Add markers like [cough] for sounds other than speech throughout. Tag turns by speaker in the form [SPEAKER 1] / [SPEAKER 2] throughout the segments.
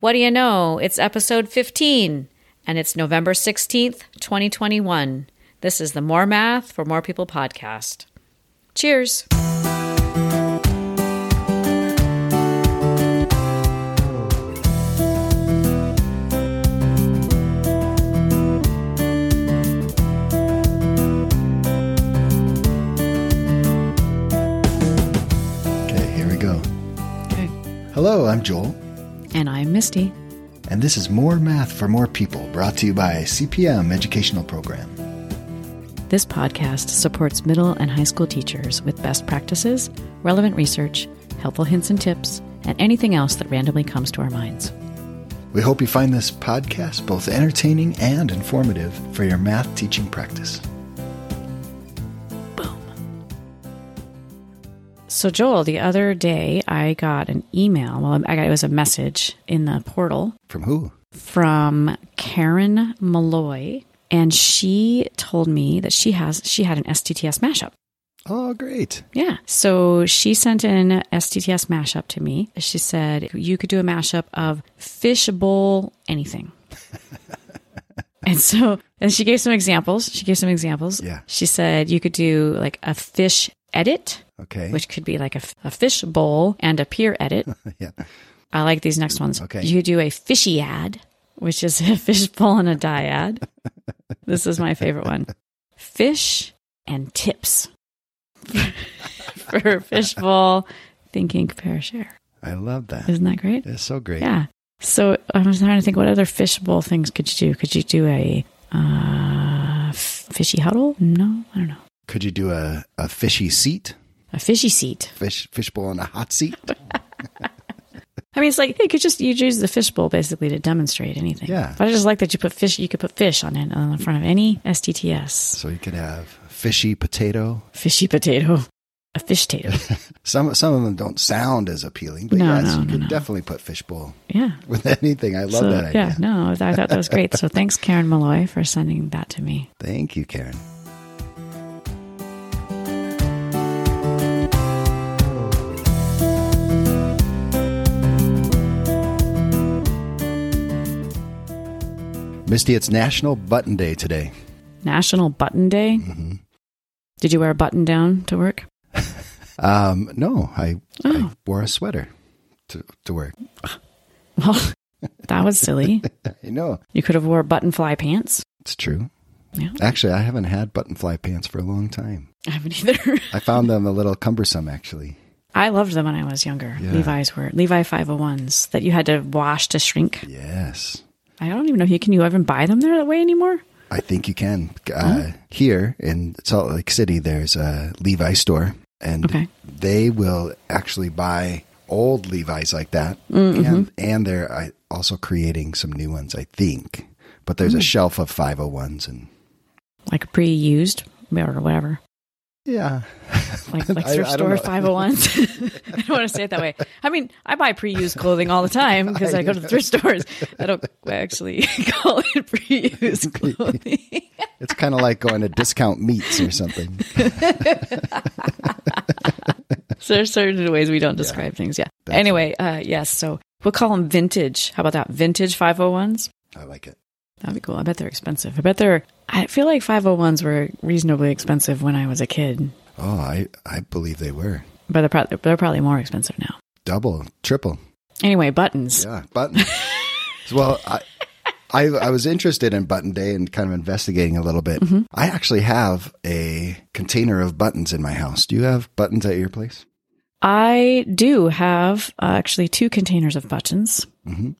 [SPEAKER 1] What do you know? It's episode 15 and it's November 16th, 2021. This is the More Math for More People podcast. Cheers.
[SPEAKER 2] Okay, here we go.
[SPEAKER 1] Okay.
[SPEAKER 2] Hello, I'm Joel,
[SPEAKER 1] And I'm Misty.
[SPEAKER 2] and this is More Math for More People, brought to you by CPM Educational Program.
[SPEAKER 1] This podcast supports middle and high school teachers with best practices, relevant research, helpful hints and tips, and anything else that randomly comes to our minds.
[SPEAKER 2] We hope you find this podcast both entertaining and informative for your math teaching practice.
[SPEAKER 1] So, Joel, the other day I got an email. Well, I got it was a message in the portal
[SPEAKER 2] From who?
[SPEAKER 1] from Karen Malloy, and she told me that she has she had an STTS mashup.
[SPEAKER 2] Oh, great.
[SPEAKER 1] Yeah. So she sent in STTS mashup to me. She said you could do a mashup of fishbowl anything. [laughs] and so, and she gave some examples. She gave some examples.
[SPEAKER 2] Yeah.
[SPEAKER 1] She said you could do like a fish edit,
[SPEAKER 2] Okay.
[SPEAKER 1] which could be like a, a fish bowl and a peer edit. [laughs]
[SPEAKER 2] yeah.
[SPEAKER 1] I like these next ones.
[SPEAKER 2] Okay.
[SPEAKER 1] You do a fishy ad, which is [laughs] a fish bowl and a dyad. [laughs] this is my favorite one. Fish and tips for fish bowl thinking compare share.
[SPEAKER 2] I love that.
[SPEAKER 1] Isn't that great?
[SPEAKER 2] It's so great.
[SPEAKER 1] Yeah. So I was trying to think what other fishbowl things could you do? Could you do a uh, fishy huddle? No, I don't know.
[SPEAKER 2] Could you do a, a fishy seat?
[SPEAKER 1] A fishy seat.
[SPEAKER 2] Fish fishbowl in a hot seat? [laughs]
[SPEAKER 1] I mean, it's like you could just you use the fishbowl basically to demonstrate anything.
[SPEAKER 2] Yeah.
[SPEAKER 1] But I just like that you put fish. You could put fish on it on the front of any STTS.
[SPEAKER 2] So you could have fishy potato.
[SPEAKER 1] Fishy potato, a fish tato. [laughs]
[SPEAKER 2] Some some of them don't sound as appealing, but
[SPEAKER 1] No,
[SPEAKER 2] yes,
[SPEAKER 1] no,
[SPEAKER 2] you
[SPEAKER 1] no,
[SPEAKER 2] could definitely put fishbowl
[SPEAKER 1] Yeah. [laughs]
[SPEAKER 2] with anything. I love
[SPEAKER 1] so,
[SPEAKER 2] that idea.
[SPEAKER 1] Yeah. No, I thought that was great. So thanks, Karen Malloy, for sending that to me.
[SPEAKER 2] Thank you, Karen. Misty, it's National Button Day today.
[SPEAKER 1] National Button Day.
[SPEAKER 2] Mm-hmm.
[SPEAKER 1] Did you wear a button down to work? [laughs]
[SPEAKER 2] Um, no, I, I
[SPEAKER 1] Oh.
[SPEAKER 2] wore a sweater to, to work. [laughs]
[SPEAKER 1] Well, that was silly. [laughs]
[SPEAKER 2] I know
[SPEAKER 1] You could have wore button fly pants.
[SPEAKER 2] it's true.
[SPEAKER 1] Yeah.
[SPEAKER 2] Actually, I haven't had button fly pants for a long time.
[SPEAKER 1] I haven't either.
[SPEAKER 2] I found them a little cumbersome, actually.
[SPEAKER 1] I loved them when I was younger.
[SPEAKER 2] Yeah.
[SPEAKER 1] Levi's were Levi 501s that you had to wash to shrink.
[SPEAKER 2] Yes.
[SPEAKER 1] I don't even know if you can you even buy them there that way anymore.
[SPEAKER 2] I think you can. Uh, Here in Salt Lake City, there's a Levi store, and
[SPEAKER 1] Okay.
[SPEAKER 2] they will actually buy old Levi's like that,
[SPEAKER 1] Mm-hmm.
[SPEAKER 2] and and they're also creating some new ones, I think. But there's
[SPEAKER 1] Mm.
[SPEAKER 2] a shelf of 501s, and
[SPEAKER 1] Like pre-used or whatever.
[SPEAKER 2] Yeah, [laughs]
[SPEAKER 1] Like like [laughs]
[SPEAKER 2] I-
[SPEAKER 1] thrift
[SPEAKER 2] I
[SPEAKER 1] store
[SPEAKER 2] know.
[SPEAKER 1] 501s. [laughs] I don't want to say it that way. I mean, I buy pre-used clothing all the time because I go to the thrift stores. I don't actually call it pre-used clothing.
[SPEAKER 2] it's kind of like going to discount meats or something.
[SPEAKER 1] so there's certain ways we don't describe things. Yeah.
[SPEAKER 2] That's
[SPEAKER 1] Anyway, uh, yes. So we'll call them vintage. How about that? Vintage 501s.
[SPEAKER 2] I like it.
[SPEAKER 1] That'd be cool. I bet they're expensive. I bet they're. I feel like 501s were reasonably expensive when I was a kid,
[SPEAKER 2] Oh, I I believe they were
[SPEAKER 1] but they're probably they're probably more expensive now.
[SPEAKER 2] double, triple.
[SPEAKER 1] Anyway, buttons.
[SPEAKER 2] Yeah, buttons. [laughs] well, I, I I was interested in Button Day and kind of investigating a little bit.
[SPEAKER 1] Mm-hmm.
[SPEAKER 2] I actually have a container of buttons in my house. Do you have buttons at your place?
[SPEAKER 1] I do have uh, actually two containers of buttons.
[SPEAKER 2] Mhm.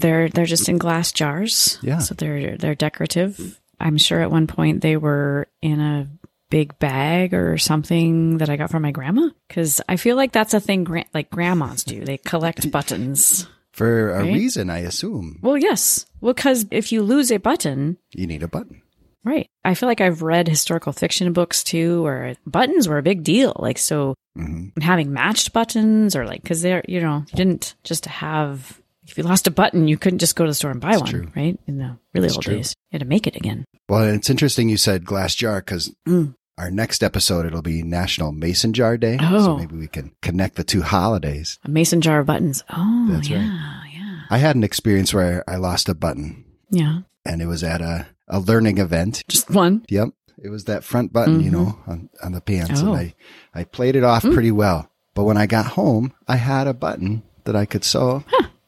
[SPEAKER 1] They're they're just in glass jars.
[SPEAKER 2] Yeah.
[SPEAKER 1] So they're they're decorative. I'm sure at one point they were in a big bag or something that I got from my grandma because I feel like that's a thing gra- like grandmas do. They collect [laughs] buttons.
[SPEAKER 2] For a
[SPEAKER 1] Right?
[SPEAKER 2] reason, I assume.
[SPEAKER 1] Well, yes. Well, because if you lose a button,
[SPEAKER 2] You need a button.
[SPEAKER 1] right? I feel like I've read historical fiction books too, where buttons were a big deal. Like so,
[SPEAKER 2] hmm
[SPEAKER 1] having matched buttons or like because they're you know you didn't just have if you lost a button you couldn't just go to the store and buy
[SPEAKER 2] It's
[SPEAKER 1] one
[SPEAKER 2] true.
[SPEAKER 1] right in the really
[SPEAKER 2] It's
[SPEAKER 1] old
[SPEAKER 2] true.
[SPEAKER 1] days you had to make it again
[SPEAKER 2] Well, it's interesting you said glass jar because
[SPEAKER 1] Mm.
[SPEAKER 2] our next episode it'll be National Mason Jar Day.
[SPEAKER 1] Oh.
[SPEAKER 2] So maybe we can connect the two holidays.
[SPEAKER 1] a mason jar of buttons oh
[SPEAKER 2] That's right.
[SPEAKER 1] yeah yeah
[SPEAKER 2] I had an experience where I lost a button
[SPEAKER 1] Yeah.
[SPEAKER 2] and it was at a, a learning event.
[SPEAKER 1] Just one.
[SPEAKER 2] Yep. It was that front button, you know, on, on the pants.
[SPEAKER 1] Oh.
[SPEAKER 2] And I, I played it off pretty well. But when I got home, I had a button that I could sew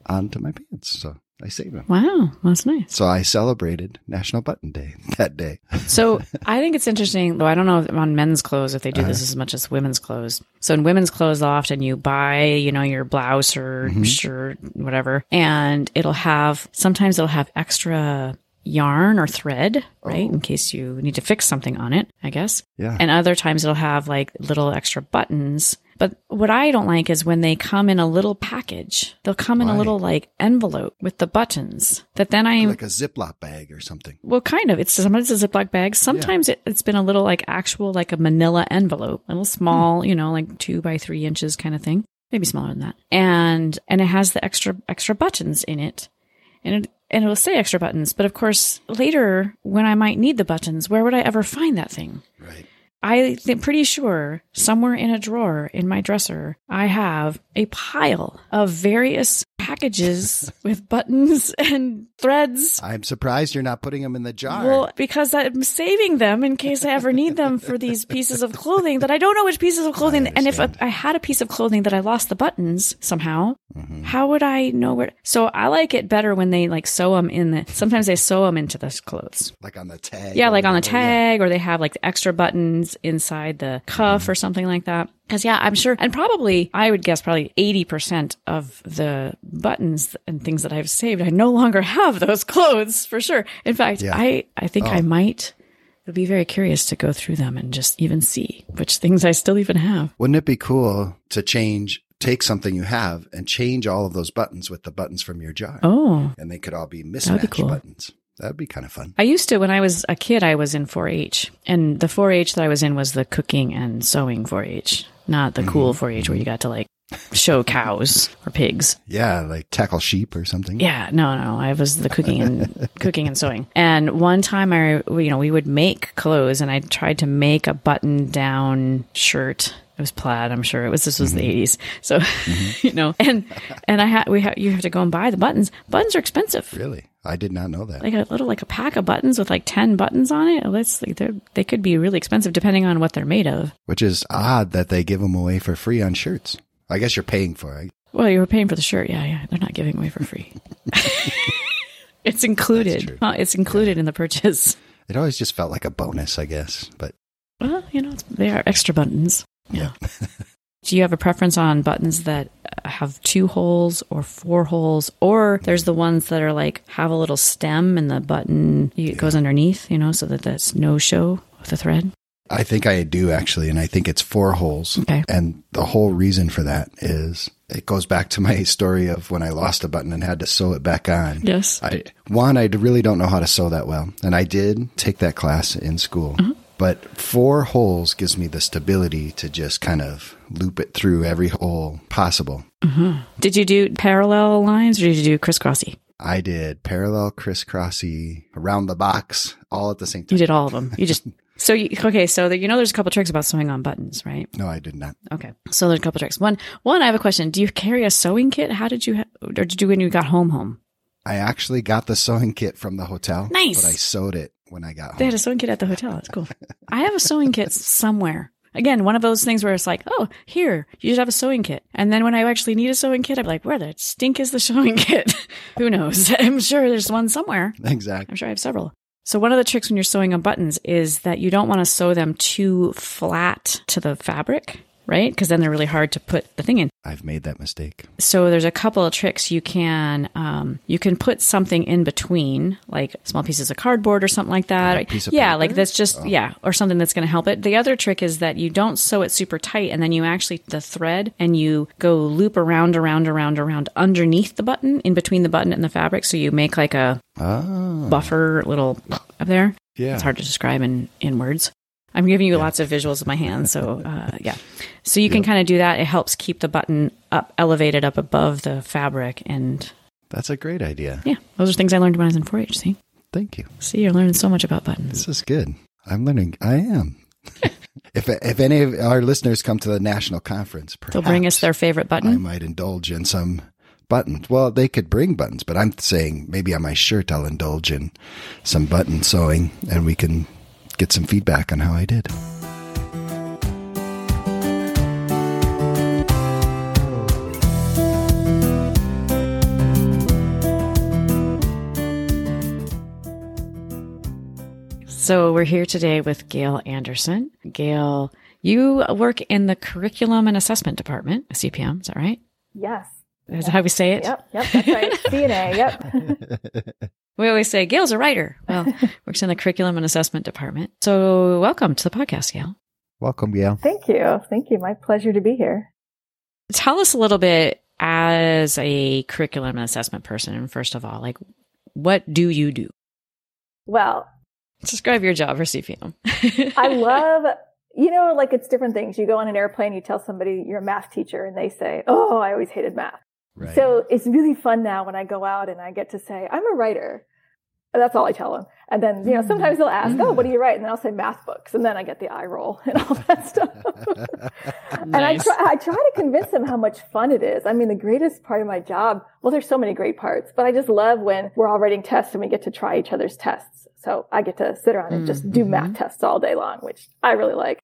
[SPEAKER 2] onto my pants. So I saved them.
[SPEAKER 1] Wow. That's nice.
[SPEAKER 2] So I celebrated National Button Day [laughs] that day.
[SPEAKER 1] So I think it's interesting, though I don't know if on men's clothes if they do this uh-huh. as much as women's clothes. So in women's clothes, often you buy, you know, your blouse or mm-hmm. shirt, whatever, and it'll have sometimes it'll have extra yarn or thread, right, oh. in case you need to fix something on it, I guess.
[SPEAKER 2] Yeah.
[SPEAKER 1] And other times it'll have like little extra buttons. But what I don't like is when they come in a little package. They'll come in a little like envelope with the buttons that then I
[SPEAKER 2] like a Ziploc bag or something.
[SPEAKER 1] well, kind of. It's sometimes a Ziploc bag. Sometimes it, it's been a little like actual, like a manila envelope, a little small, hmm. you know, like two by three inches kind of thing. Maybe smaller than that. And, and it has the extra, extra buttons in it. And it, and it'll say extra buttons. But of course, later when I might need the buttons, where would I ever find that thing?
[SPEAKER 2] Right.
[SPEAKER 1] I think pretty sure somewhere in a drawer in my dresser, I have a pile of various packages with buttons [laughs] and threads
[SPEAKER 2] I'm surprised you're not putting them in the jar.
[SPEAKER 1] well, because I'm saving them in case I ever need them for these pieces of clothing that I don't know which pieces of clothing. and if I, had a piece of clothing that I lost the buttons somehow,
[SPEAKER 2] Mm-hmm.
[SPEAKER 1] how would I know where? So I like it better when they like sew them in the. Sometimes they sew them into the clothes.
[SPEAKER 2] like on the tag.
[SPEAKER 1] Yeah, like on the
[SPEAKER 2] whatever, yeah.
[SPEAKER 1] tag, or they have like the extra buttons inside the cuff
[SPEAKER 2] Mm-hmm.
[SPEAKER 1] or something like that. Because yeah, I'm sure, and probably I would guess probably 80% of the buttons and things that I've saved, I no longer have those [laughs] clothes for sure. In fact,
[SPEAKER 2] Yeah.
[SPEAKER 1] I I think I oh. might be very curious to go through them and just even see which things I still even have.
[SPEAKER 2] Wouldn't it be cool to change, take something you have and change all of those buttons with the buttons from your jar?
[SPEAKER 1] Oh,
[SPEAKER 2] And they could all be mismatched
[SPEAKER 1] be cool.
[SPEAKER 2] buttons. That'd be kind of fun.
[SPEAKER 1] I used to when I was a kid. I was in 4-H, and the 4-H that I was in was the cooking and sewing 4-H, not the cool mm-hmm. 4-H where you got to like show cows or pigs.
[SPEAKER 2] Yeah, like tackle sheep or something.
[SPEAKER 1] Yeah, no, no. I was the cooking and [laughs] cooking and sewing. And one time, I you know we would make clothes, and I tried to make a button down shirt. It was plaid. I'm sure it was. This was the mm-hmm. 80s, so mm-hmm. [laughs] you know. And and I had we have you have to go and buy the buttons. Buttons are expensive.
[SPEAKER 2] Really? I did not know that.
[SPEAKER 1] Like a little like a pack of buttons with like ten buttons on it. Let's like they they could be really expensive depending on what they're made of.
[SPEAKER 2] Which is odd that they give them away for free on shirts. I guess you're paying for it.
[SPEAKER 1] Well, you were paying for the shirt. Yeah, yeah. They're not giving away for free. [laughs] it's included. It's included in the purchase.
[SPEAKER 2] It always just felt like a bonus, I guess. But
[SPEAKER 1] Well, you know, it's, they are extra buttons. Yeah. Do you have a preference on buttons that have two holes or four holes, or there's the ones that are like have a little stem and the button it goes underneath, you know, so that that's no show with the thread.
[SPEAKER 2] I think I do actually, and I think it's four holes.
[SPEAKER 1] Okay.
[SPEAKER 2] And the whole reason for that is it goes back to my story of when I lost a button and had to sew it back on.
[SPEAKER 1] Yes.
[SPEAKER 2] I one, I really don't know how to sew that well, and I did take that class in school.
[SPEAKER 1] Uh-huh.
[SPEAKER 2] But four holes gives me the stability to just kind of loop it through every hole possible.
[SPEAKER 1] Did you do parallel lines or did you do crisscrossy?
[SPEAKER 2] I did parallel, crisscrossy, around the box, all at the same time.
[SPEAKER 1] You did all of them. You just [laughs] so you okay. So you know, there's a couple tricks about sewing on buttons, right?
[SPEAKER 2] No, I did not.
[SPEAKER 1] Okay. So there's a couple tricks. One, one. I have a question. Do you carry a sewing kit? How did you, ha- or did you when you got home? Home.
[SPEAKER 2] I actually got the sewing kit from the hotel.
[SPEAKER 1] Nice.
[SPEAKER 2] But I sewed it when I got Home.
[SPEAKER 1] They had a sewing kit at the hotel. That's cool. [laughs] I have a sewing kit somewhere. Again, one of those things where it's like, oh, here, you should have a sewing kit. And then when I actually need a sewing kit, I'm like, where the stink is the [laughs] sewing kit? [laughs] Who knows? I'm sure there's one somewhere.
[SPEAKER 2] Exactly.
[SPEAKER 1] I'm sure I have several. So one of the tricks when you're sewing on buttons is that you don't want to sew them too flat to the fabric, right? Because then they're really hard to put the thing in.
[SPEAKER 2] I've made that mistake.
[SPEAKER 1] So there's a couple of tricks you can um, you can put something in between, like small pieces of cardboard or something like that.
[SPEAKER 2] a piece of
[SPEAKER 1] yeah,
[SPEAKER 2] paper?
[SPEAKER 1] like that's just yeah, or something that's going to help it. The other trick is that you don't sew it super tight, and then you actually the thread and you go loop around, around, around, around underneath the button, in between the button and the fabric, so you make like a
[SPEAKER 2] Oh,
[SPEAKER 1] buffer little up there.
[SPEAKER 2] yeah.
[SPEAKER 1] It's hard to describe in, in words. I'm giving you lots of visuals with my hands. So, [laughs] uh, yeah. So you can kind of do that. It helps keep the button up, elevated up above the fabric. And
[SPEAKER 2] That's a great idea.
[SPEAKER 1] yeah, those are things I learned when I was in 4 H. See?
[SPEAKER 2] Thank you.
[SPEAKER 1] See, you're learning so much about buttons.
[SPEAKER 2] This is good. I'm learning. I am. [laughs] if if any of our listeners come to the national conference, perhaps
[SPEAKER 1] They'll bring us their favorite button.
[SPEAKER 2] I might indulge in some buttons. Well, they could bring buttons, but I'm saying maybe on my shirt I'll indulge in some button sewing and we can get some feedback on how I did.
[SPEAKER 1] So we're here today with Gail Anderson. Gail, you work in the curriculum and assessment department, CPM, is that right?
[SPEAKER 3] Yes.
[SPEAKER 1] Is that how we say it?
[SPEAKER 3] Yep, yep, that's right. CNA, yep. [laughs]
[SPEAKER 1] We always say Gail's a writer. Well, [laughs] works in the curriculum and assessment department. So welcome to the podcast, Gail.
[SPEAKER 2] Welcome, Gail.
[SPEAKER 3] Thank you. Thank you. My pleasure to be here.
[SPEAKER 1] Tell us a little bit as a curriculum and assessment person, first of all, like what do you do?
[SPEAKER 3] Well,
[SPEAKER 1] Describe your job for CPM.
[SPEAKER 3] I love, you know, like it's different things. You go on an airplane, you tell somebody you're a math teacher, and they say, Oh, I always hated math.
[SPEAKER 2] Right.
[SPEAKER 3] So it's really fun now when I go out and I get to say, I'm a writer. That's all I tell them. And then, you know, hmm. sometimes they'll ask, Oh, what do you hmm. write? And then I'll say math books. And then I get the eye roll [laughs] and all that stuff. [laughs] And I try, I try to convince them how much fun it is. I mean, the greatest part of my job, well, there's so many great parts, but I just love when we're all writing tests and we get to try each other's tests. So I get to sit around and just do math mm-hmm. tests all day long, which I really like.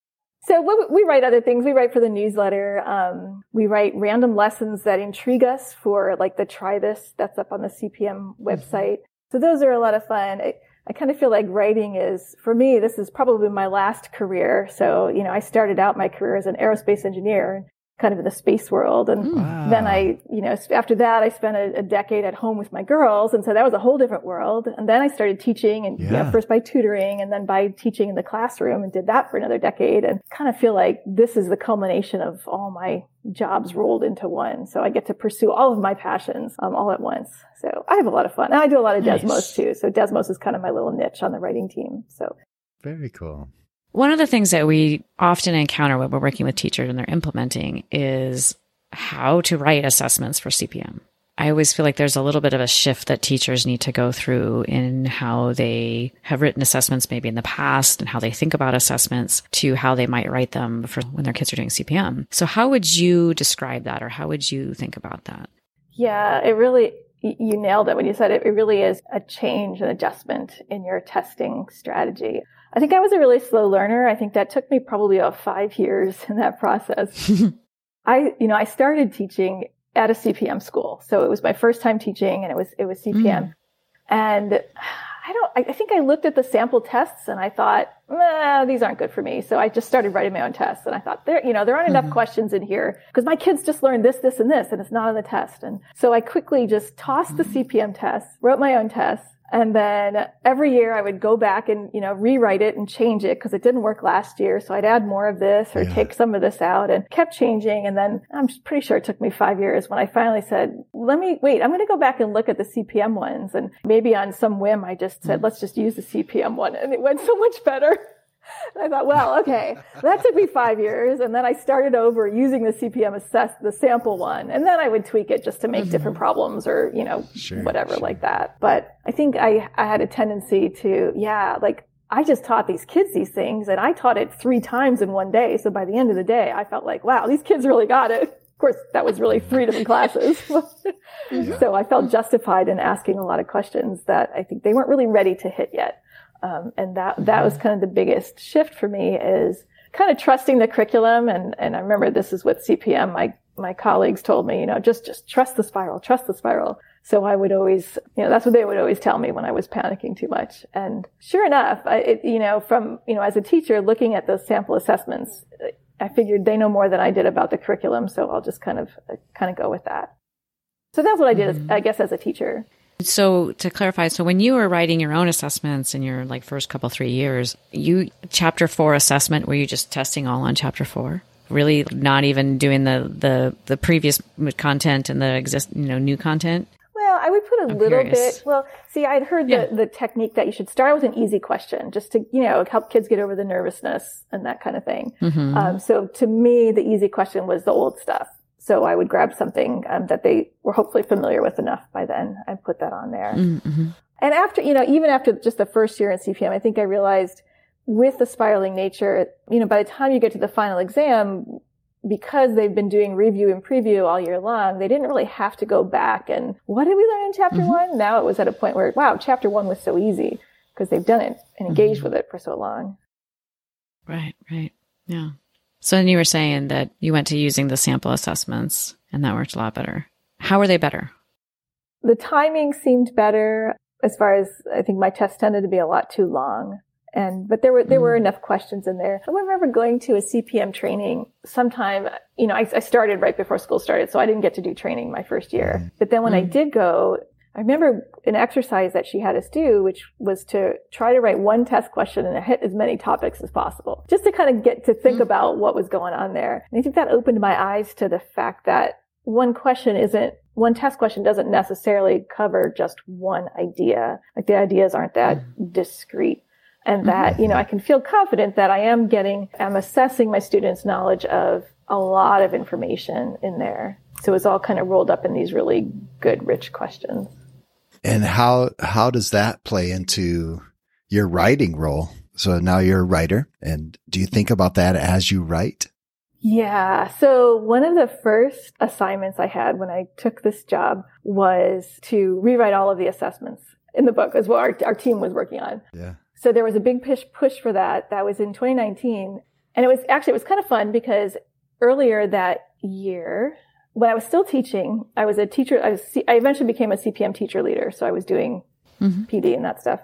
[SPEAKER 3] So we, we write other things. We write for the newsletter. Um, we write random lessons that intrigue us for like the try this that's up on the CPM mm-hmm. website. So those are a lot of fun. I, I kind of feel like writing is, for me, this is probably my last career. So, you know, I started out my career as an aerospace engineer, kind of in the space world. And
[SPEAKER 2] Wow.
[SPEAKER 3] then I, you know, after that, I spent a, a decade at home with my girls. And so that was a whole different world. And then I started teaching and, you know,
[SPEAKER 2] Yeah.
[SPEAKER 3] first by tutoring and then by teaching in the classroom and did that for another decade and kind of feel like this is the culmination of all my jobs rolled into one. So I get to pursue all of my passions um, all at once. So I have a lot of fun. And I do a lot of
[SPEAKER 1] Nice.
[SPEAKER 3] Desmos too. So Desmos is kind of my little niche on the writing team. So
[SPEAKER 2] Very cool.
[SPEAKER 1] One of the things that we often encounter when we're working with teachers and they're implementing is how to write assessments for CPM. I always feel like there's a little bit of a shift that teachers need to go through in how they have written assessments maybe in the past and how they think about assessments to how they might write them for when their kids are doing CPM. So how would you describe that or how would you think about that?
[SPEAKER 3] Yeah, it really you nailed it when you said it. It really is a change, and adjustment in your testing strategy. I think I was a really slow learner. I think that took me probably about five years in that process. [laughs] I, you know, I started teaching at a CPM school. So it was my first time teaching and it was, it was CPM. Hmm. And I don't, I think I looked at the sample tests and I thought, nah, these aren't good for me. So I just started writing my own tests and I thought there, you know, there aren't enough hmm. questions in here because my kids just learned this, this, and this, and it's not on the test. And so I quickly just tossed the hmm. CPM tests, wrote my own tests. And then every year I would go back and, you know, rewrite it and change it because it didn't work last year. So I'd add more of this or
[SPEAKER 2] Yeah.
[SPEAKER 3] take some of this out and kept changing. And then I'm pretty sure it took me five years when I finally said, let me wait, I'm going to go back and look at the CPM ones. And maybe on some whim, I just said, hmm. let's just use the CPM one. And it went so much better. [laughs] And [laughs] I thought, well, okay, that took me five years. And then I started over using the CPM assess, the sample one. And then I would tweak it just to make mm-hmm. different problems or, you know,
[SPEAKER 2] Sure,
[SPEAKER 3] whatever
[SPEAKER 2] sure.
[SPEAKER 3] like that. But I think I, I had a tendency to, yeah, like I just taught these kids these things and I taught it three times in one day. So by the end of the day, I felt like, wow, these kids really got it. Of course, that was really three different classes. [laughs] So I felt justified in asking a lot of questions that I think they weren't really ready to hit yet. Um, and that, that was mm-hmm. kind of the biggest shift for me is kind of trusting the curriculum. And, and I remember this is what CPM, my, my colleagues told me, you know, just, just trust the spiral, trust the spiral. So I would always, you know, that's what they would always tell me when I was panicking too much. And sure enough, I, it, you know, from, you know, as a teacher looking at those sample assessments, I figured they know more than I did about the curriculum. So I'll just kind of, uh, kind of go with that. So that's what I did, as, I guess, as a teacher.
[SPEAKER 1] So to clarify, so when you were writing your own assessments in your like first couple three years, you chapter four assessment were you just testing all on chapter four? Really not even doing the the the previous content and the exist you know new content.
[SPEAKER 3] Well, I would put a
[SPEAKER 1] I'm
[SPEAKER 3] little
[SPEAKER 1] curious.
[SPEAKER 3] bit. Well, see, I'd heard
[SPEAKER 1] Yeah.
[SPEAKER 3] the, the technique that you should start with an easy question just to, you know, help kids get over the nervousness and that kind of thing.
[SPEAKER 1] Mm-hmm.
[SPEAKER 3] Um, so to me, the easy question was the old stuff. So I would grab something um, that they were hopefully familiar with enough by then and put that on there.
[SPEAKER 1] Mm-hmm.
[SPEAKER 3] And after, you know, even after just the first year in CPM, I think I realized with the spiraling nature, you know, by the time you get to the final exam, because they've been doing review and preview all year long, they didn't really have to go back and what did we learn in chapter mm-hmm. one? Now it was at a point where, wow, chapter one was so easy because they've done it and engaged mm-hmm. with it for so long.
[SPEAKER 1] Right, right. Yeah. So then you were saying that you went to using the sample assessments and that worked a lot better. How were they better?
[SPEAKER 3] The timing seemed better as far as I think my tests tended to be a lot too long. And, but there were, there were mm. enough questions in there. I remember going to a CPM training sometime, you know, I, I, started right before school started, so I didn't get to do training my first year. Mm. But then when mm. I did go, I remember an exercise that she had us do, which was to try to write one test question and hit as many topics as possible, just to kind of get to think mm. about what was going on there. And I think that opened my eyes to the fact that one question isn't, one test question doesn't necessarily cover just one idea. Like the ideas aren't that mm. discrete and that, you know, I can feel confident that I am getting, I'm assessing my students' knowledge of a lot of information in there. So it's all kind of rolled up in these really good, rich questions.
[SPEAKER 2] And how, how does that play into your writing role? So now you're a writer and do you think about that as you write?
[SPEAKER 3] Yeah. So one of the first assignments I had when I took this job was to rewrite all of the assessments in the book as well our, our team was working on.
[SPEAKER 2] Yeah.
[SPEAKER 3] So there was a big push push for that. That was in 2019, and it was actually it was kind of fun because earlier that year, when I was still teaching, I was a teacher. I, was, I eventually became a CPM teacher leader, so I was doing mm-hmm. PD and that stuff.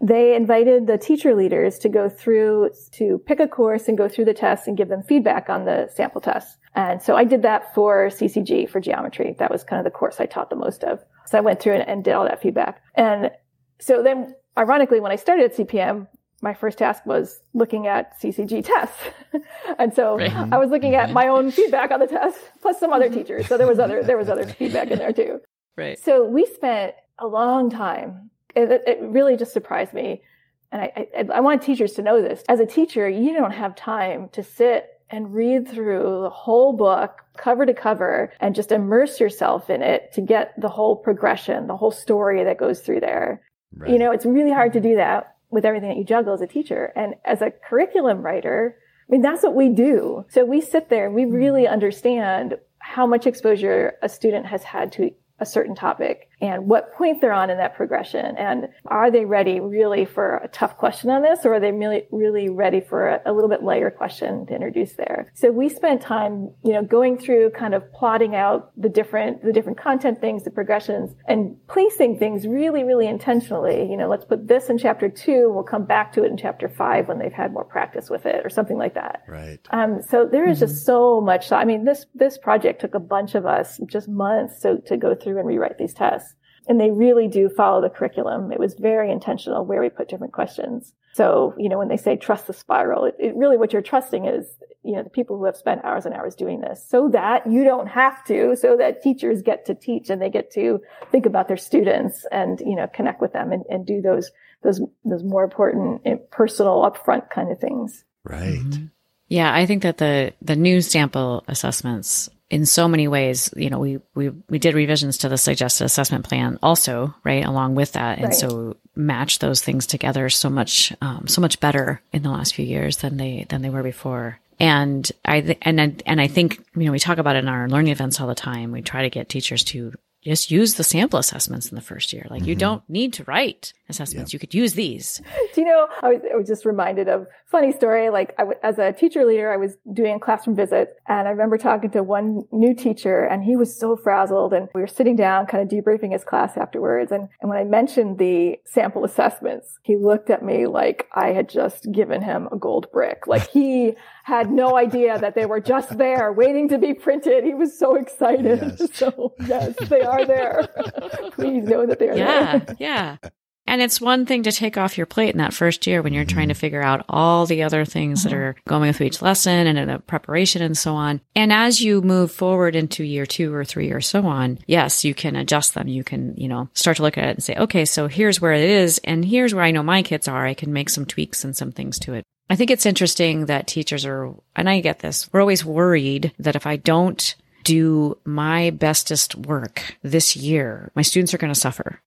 [SPEAKER 3] They invited the teacher leaders to go through to pick a course and go through the tests and give them feedback on the sample tests. And so I did that for CCG for geometry. That was kind of the course I taught the most of. So I went through and, and did all that feedback. And so then ironically, when I started at CPM, my first task was looking at CCG tests. [laughs] and so right. I was looking at mm-hmm. my own feedback on the test, plus some other mm-hmm. teachers. So there was other, there was other feedback in there too. [laughs]
[SPEAKER 1] Right.
[SPEAKER 3] So we spent a long time. It, it really just surprised me. And I, I, I want teachers to know this. As a teacher, you don't have time to sit and read through the whole book cover to cover and just immerse yourself in it to get the whole progression, the whole story that goes through there. Right. You know, it's really hard to mm-hmm. do that with everything that you juggle as a teacher. And as a curriculum writer, I mean, that's what we do. So we sit there and we mm-hmm. really understand how much exposure a student has had to a certain topic and what point they're on in that progression. And are they ready really for a tough question on this or are they really, really ready for a, a, little bit lighter question to introduce there? So we spent time, you know, going through kind of plotting out the different, the different content things, the progressions and placing things really, really intentionally. You know, let's put this in chapter two. We'll come back to it in chapter five when they've had more practice with it or something like that.
[SPEAKER 2] Right.
[SPEAKER 3] Um, so there is mm-hmm. just so much. I mean, this, this project took a bunch of us just months to, to go through and rewrite these tests and they really do follow the curriculum. It was very intentional where we put different questions. So, you know, when they say trust the spiral, it, it, really what you're trusting is, you know, the people who have spent hours and hours doing this so that you don't have to, so that teachers get to teach and they get to think about their students and, you know, connect with them and, and do those, those, those more important personal upfront kind of things.
[SPEAKER 2] Right. Mm-hmm.
[SPEAKER 1] Yeah. I think that the, the new sample assessments in so many ways, you know, we, we, we did revisions to the suggested assessment plan also, right, along with that. And right. so match those things together so much, um, so much better in the last few years than they, than they were before. And I, and, I, and I think, you know, we talk about it in our learning events all the time. We try to get teachers to just use the sample assessments in the first year. Like mm-hmm. you don't need to write assessments. Yep. You could use these. [laughs]
[SPEAKER 3] Do you know, I was, I was just reminded of funny story. Like I, as a teacher leader, I was doing a classroom visit and I remember talking to one new teacher and he was so frazzled and we were sitting down kind of debriefing his class afterwards. And, and when I mentioned the sample assessments, he looked at me like I had just given him a gold brick. Like he had no idea that they were just there waiting to be printed. He was so excited. Yes. [laughs] So yes, they are there. Please know that they are
[SPEAKER 1] yeah,
[SPEAKER 3] there.
[SPEAKER 1] Yeah. [laughs] Yeah. And it's one thing to take off your plate in that first year when you're trying to mm-hmm. figure out all the other things that are going with each lesson and in a preparation and so on. And as you move forward into year two or three or so on, yes, you can adjust them. You can, you know, start to look at it and say, okay, so here's where it is. And here's where I know my kids are. I can make some tweaks and some things to it. I think it's interesting that teachers are, and I get this, we're always worried that if I don't do my bestest work this year, my students are going to suffer.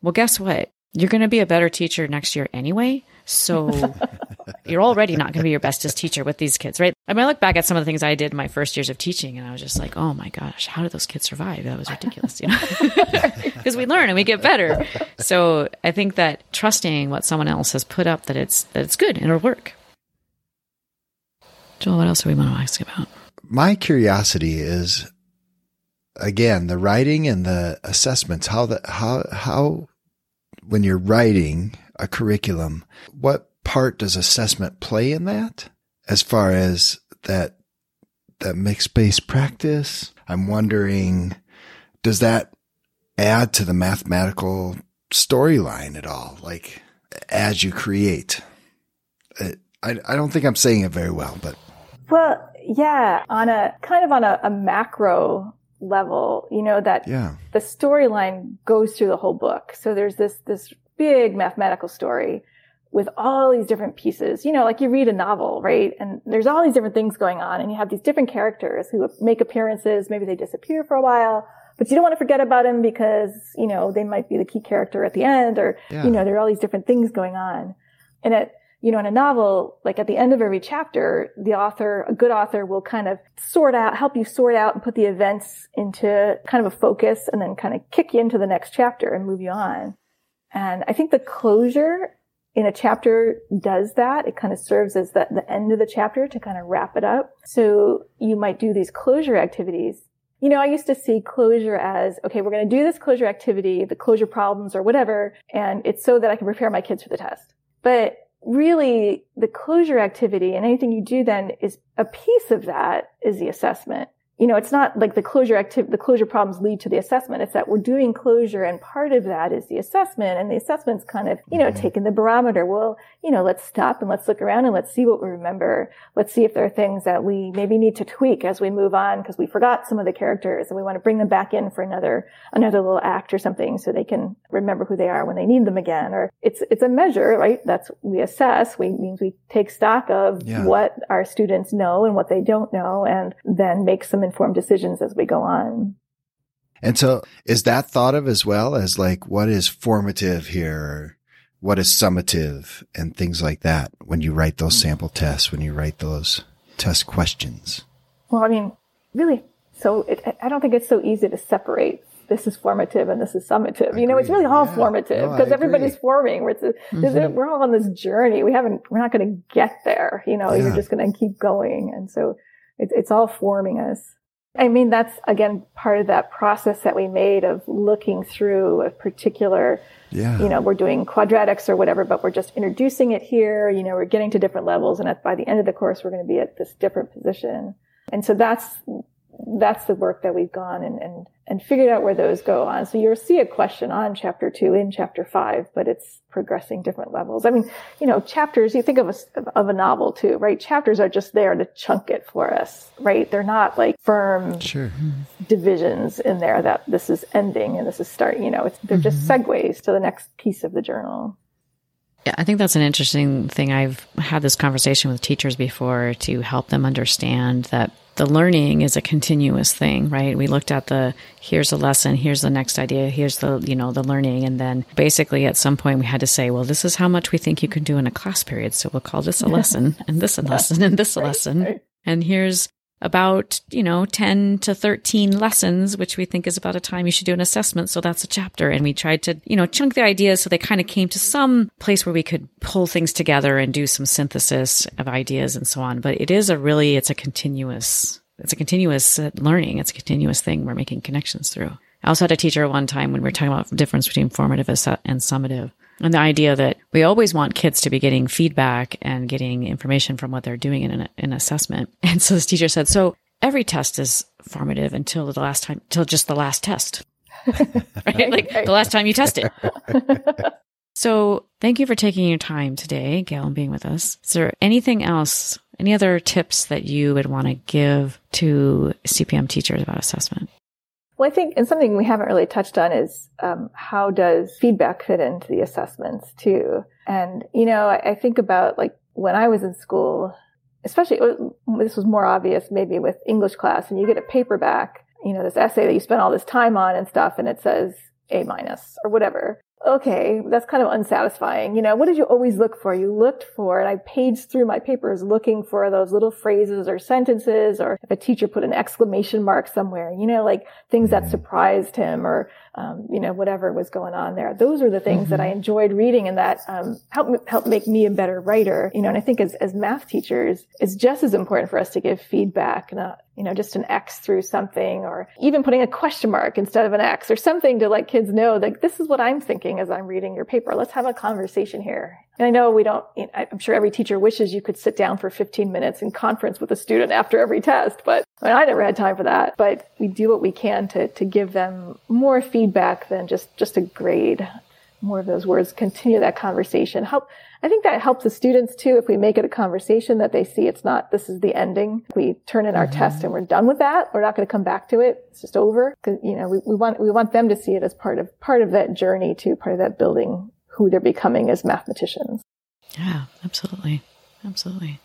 [SPEAKER 1] Well, guess what? You're going to be a better teacher next year anyway. So [laughs] you're already not going to be your bestest teacher with these kids, right? I mean, I look back at some of the things I did in my first years of teaching and I was just like, oh my gosh, how did those kids survive? That was ridiculous, you know? [laughs] Because we learn and we get better. So I think that trusting what someone else has put up that it's that it's good and it'll work. Joel, what else do we want to ask about?
[SPEAKER 2] My curiosity is again the writing and the assessments. How the how how when you're writing a curriculum, what part does assessment play in that? As far as that that mixed base practice, I'm wondering, does that add to the mathematical storyline at all? Like as you create, uh, I I don't think I'm saying it very well, but
[SPEAKER 3] well, yeah, on a kind of on a, a macro level, you know that
[SPEAKER 2] yeah.
[SPEAKER 3] the storyline goes through the whole book. So there's this this big mathematical story with all these different pieces. You know, like you read a novel, right? And there's all these different things going on and you have these different characters who make appearances. Maybe they disappear for a while, but you don't want to forget about them because, you know, they might be the key character at the end or,
[SPEAKER 2] Yeah.
[SPEAKER 3] you know, there are all these different things going on. And it, you know, in a novel, like at the end of every chapter, the author, a good author will kind of sort out, help you sort out and put the events into kind of a focus and then kind of kick you into the next chapter and move you on. And I think the closure in a chapter does that. It kind of serves as the, the end of the chapter to kind of wrap it up. So you might do these closure activities. You know, I used to see closure as, okay, we're going to do this closure activity, the closure problems or whatever, and it's so that I can prepare my kids for the test. But really, the closure activity and anything you do then is a piece of that is the assessment. You know, it's not like the closure activity, the closure problems lead to the assessment. It's that we're doing closure and part of that is the assessment and the assessment's kind of, you know, mm-hmm. taking the barometer. Well, you know, let's stop and let's look around and let's see what we remember. Let's see if there are things that we maybe need to tweak as we move on because we forgot some of the characters and we want to bring them back in for another, another little act or something so they can remember who they are when they need them again. Or it's, it's a measure, right? That's, we assess. We means we take stock of
[SPEAKER 2] Yeah.
[SPEAKER 3] what our students know and what they don't know and then make some informed decisions as we go on.
[SPEAKER 2] And so is that thought of as well as like what is formative here? What is summative and things like that when you write those sample tests, when you write those test questions?
[SPEAKER 3] Well, I mean, really, so it, I don't think it's so easy to separate. This is formative and this is summative. You know, it's really all
[SPEAKER 2] Yeah.
[SPEAKER 3] formative
[SPEAKER 2] No,
[SPEAKER 3] because everybody's forming. We're, it's a, this is- mm-hmm. we're all on this journey. We haven't, we're not going to get there. You know,
[SPEAKER 2] Yeah.
[SPEAKER 3] you're just going to keep going. And so it's, it's all forming us. I mean, that's again part of that process that we made of looking through a particular
[SPEAKER 2] Yeah.
[SPEAKER 3] you know, we're doing quadratics or whatever, but we're just introducing it here. You know, we're getting to different levels. And at, by the end of the course, we're going to be at this different position. And so that's, that's the work that we've gone and, and, and figured out where those go on. So you'll see a question on chapter two in chapter five, but it's progressing different levels. I mean, you know, chapters, you think of a, of a novel too, right? Chapters are just there to chunk it for us, right? They're not like firm
[SPEAKER 2] Sure.
[SPEAKER 3] divisions in there that this is ending and this is starting. You know, it's, they're just mm-hmm. segues to the next piece of the journal.
[SPEAKER 1] Yeah, I think that's an interesting thing. I've had this conversation with teachers before to help them understand that the learning is a continuous thing, right? We looked at the here's a lesson, here's the next idea, here's the, you know, the learning. And then basically at some point we had to say, well, this is how much we think you can do in a class period. So we'll call this a lesson and this a lesson and this a [laughs] lesson. And here's about, you know, 10 to 13 lessons, which we think is about a time you should do an assessment. So that's a chapter. And we tried to, you know, chunk the ideas so they kind of came to some place where we could pull things together and do some synthesis of ideas and so on. But it is a really, it's a continuous, it's a continuous learning. It's a continuous thing we're making connections through. I also had a teacher one time when we were talking about the difference between formative and summative. And the idea that we always want kids to be getting feedback and getting information from what they're doing in an, an assessment. [laughs] And so this teacher said, so every test is formative until the last time, till just the last test, [laughs] right? Like the last time you test it. [laughs] so thank you for taking your time today, Gail, and being with us. Is there anything else, any other tips that you would want to give to CPM teachers about assessment?
[SPEAKER 3] Well, I think, and something we haven't really touched on is um, how does feedback fit into the assessments too? And you know, I, I think about like when I was in school, especially this was more obvious maybe with English class, and you get a paperback, you know, this essay that you spent all this time on and stuff, and it says A minus or whatever. Okay, that's kind of unsatisfying. You know, what did you always look for? You looked for, and I paged through my papers looking for those little phrases or sentences, or if a teacher put an exclamation mark somewhere, you know, like things that mm-hmm. surprised him or, um, you know, whatever was going on there. Those are the things mm-hmm. that I mm-hmm. enjoyed reading and that, um, helped, help make me a better writer. You know, and I think as, as math teachers, it's just as important for us to give feedback, not, you know, just an X through something or even putting a question mark instead of an X or something to let kids know that this is what I'm thinking as I'm reading your paper. Let's have a conversation here. And I know we don't, I'm sure every teacher wishes you could sit down for 15 minutes in conference with a student after every test, but I, mean, I never had time for that. But we do what we can to, to give them more feedback than just, just a grade. More of those words, continue that conversation. Help, I think that helps the students too. If we make it a conversation that they see it's not, this is the ending. We turn in our mm-hmm. test and we're done with that. We're not going to come back to it. It's just over. Cause, you know, we, we want, we want them to see it as part of, part of that journey too, part of that building who they're becoming as mathematicians.
[SPEAKER 1] Yeah, absolutely. Absolutely.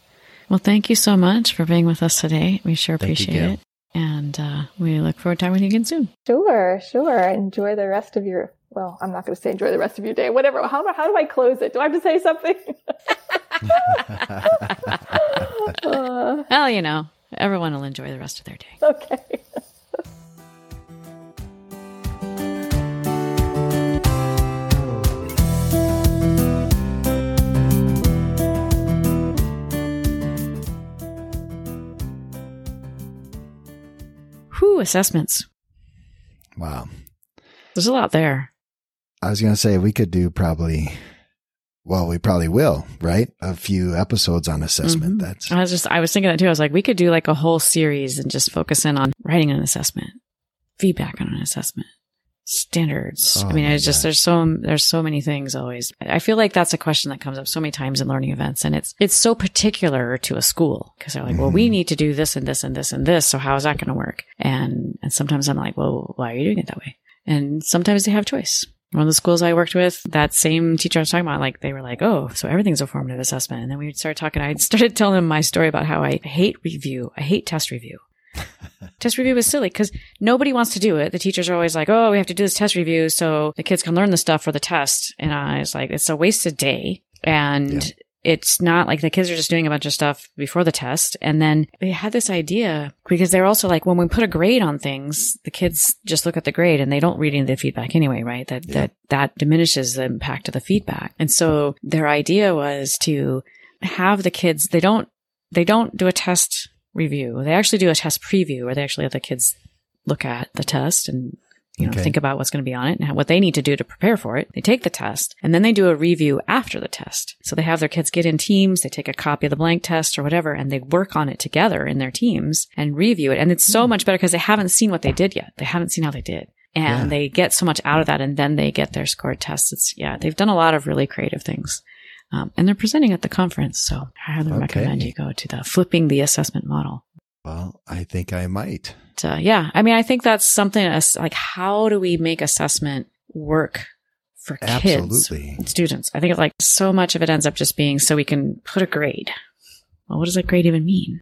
[SPEAKER 1] Well, thank you so much for being with us today. We sure appreciate you, it. And uh, we look forward to talking with you again soon.
[SPEAKER 3] Sure, sure. Enjoy the rest of your, well, I'm not going to say enjoy the rest of your day, whatever. How, how do I close it? Do I have to say something? [laughs] [laughs]
[SPEAKER 1] uh, well, you know, everyone will enjoy the rest of their day. [laughs]
[SPEAKER 3] Okay.
[SPEAKER 1] Whew, assessments.
[SPEAKER 2] Wow.
[SPEAKER 1] There's a lot there.
[SPEAKER 2] I was going to say we could do probably, well, we probably will, right? A few episodes on assessment. Mm-hmm. That's,
[SPEAKER 1] I was just, I was thinking that too. I was like, we could do like a whole series and just focus in on writing an assessment, feedback on an assessment standards. Oh I mean, it's just, there's so, there's so many things always. I feel like that's a question that comes up so many times in learning events and it's, it's so particular to a school because they're like, mm-hmm. well, we mm-hmm. need to do this and this and this and this. So how is that going to work? And, and sometimes I'm like, well, why are you doing it that way? And sometimes they have choice. One of the schools I worked with, that same teacher I was talking about, like they were like, "Oh, so everything's a formative assessment." And then we started talking. I started telling them my story about how I hate review. I hate test review. [laughs] test review is silly because nobody wants to do it. The teachers are always like, oh, we have to do this test review so the kids can learn the stuff for the test. And I was like, it's a wasted day. And yeah. It's not like the kids are just doing a bunch of stuff before the test. And then they had this idea because they're also like, when we put a grade on things, the kids just look at the grade and they don't read any of the feedback anyway, right? That, yeah. that, that diminishes the impact of the feedback. And so their idea was to have the kids, they don't, they don't do a test review. They actually do a test preview where they actually have the kids look at the test and you know, okay. think about what's going to be on it and what they need to do to prepare for it. They take the test and then they do a review after the test. So they have their kids get in teams, they take a copy of the blank test or whatever, and they work on it together in their teams and review it. And it's so mm. much better because they haven't seen what they did yet. They haven't seen how they did. And yeah. they get so much out of that and then they get their scored tests. It's, yeah, they've done a lot of really creative things. Um, and they're presenting at the conference. So I highly okay. recommend you go to the flipping the assessment model.
[SPEAKER 2] Well, I think I might.
[SPEAKER 1] Uh, yeah. I mean, I think that's something as like, how do we make assessment work for kids, Absolutely. students? I think it like so much of it ends up just being so we can put a grade. Well, what does that grade even mean?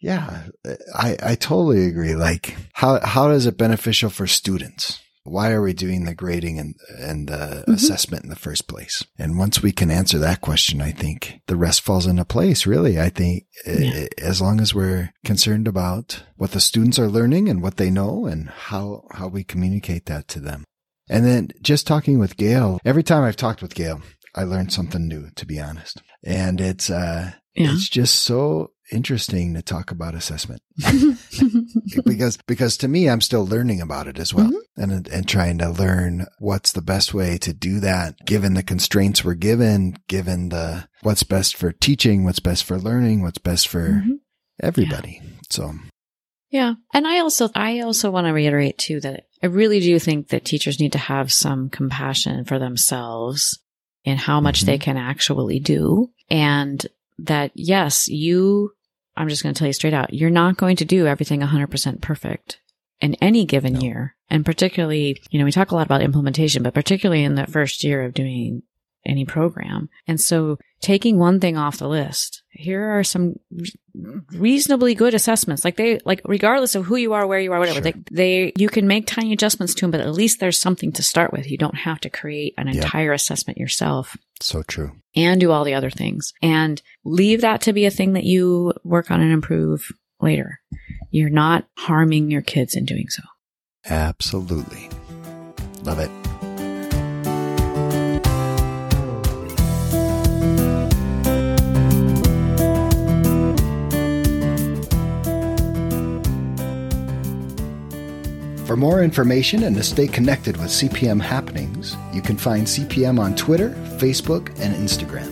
[SPEAKER 2] Yeah, I, I totally agree. Like, how, how is it beneficial for students? Why are we doing the grading and, and the mm-hmm. assessment in the first place? And once we can answer that question, I think the rest falls into place, really. I think yeah. as long as we're concerned about what the students are learning and what they know and how, how we communicate that to them. And then just talking with Gail, every time I've talked with Gail, I learned something new, to be honest. And it's, uh, yeah. it's just so interesting to talk about assessment [laughs] [laughs] because because to me I'm still learning about it as well mm-hmm. and and trying to learn what's the best way to do that given the constraints we're given given the what's best for teaching what's best for learning what's best for mm-hmm. everybody yeah. so
[SPEAKER 1] yeah and I also I also want to reiterate too that I really do think that teachers need to have some compassion for themselves in how much mm-hmm. they can actually do and that yes, you I'm just going to tell you straight out, you're not going to do everything 100% perfect in any given no. year. And particularly, you know, we talk a lot about implementation, but particularly in the first year of doing any program. And so taking one thing off the list, here are some reasonably good assessments. Like they, like regardless of who you are, where you are, whatever,
[SPEAKER 2] Sure.
[SPEAKER 1] they, they, you can make tiny adjustments to them, but at least there's something to start with. You don't have to create an
[SPEAKER 2] Yeah.
[SPEAKER 1] entire assessment yourself
[SPEAKER 2] So true.
[SPEAKER 1] and do all the other things and leave that to be a thing that you work on and improve later. You're not harming your kids in doing so.
[SPEAKER 2] Absolutely. Love it. For more information and to stay connected with CPM happenings, you can find CPM on Twitter, Facebook, and Instagram.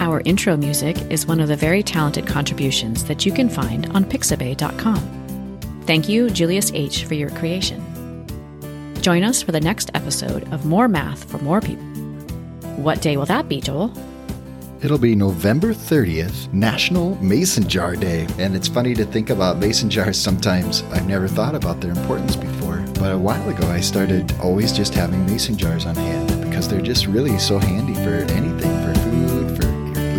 [SPEAKER 1] Our intro music is one of the very talented contributions that you can find on pixabay.com. Thank you, Julius H., for your creation. Join us for the next episode of More Math for More People. What day will that be, Joel?
[SPEAKER 2] It'll be November 30th, National Mason Jar Day. And it's funny to think about mason jars sometimes. I've never thought about their importance before. But a while ago, I started always just having mason jars on hand because they're just really so handy for anything for food, for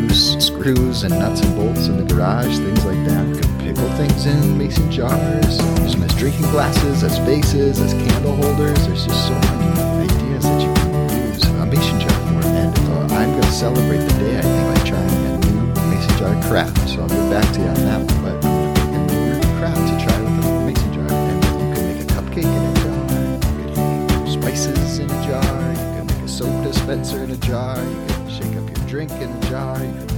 [SPEAKER 2] loose screws and nuts and bolts in the garage, things like that. You can pickle things in mason jars, use them as drinking glasses, as vases, as candle holders. There's just so many ideas that you can use a mason jar for. And uh, I'm going to celebrate the day, I mason jar craft. So I'll get back to you on that one. But new craft to try with a mason jar. And you can make a cupcake in a jar. You can make spices in a jar. You can make a soap dispenser in a jar. You can shake up your drink in a jar.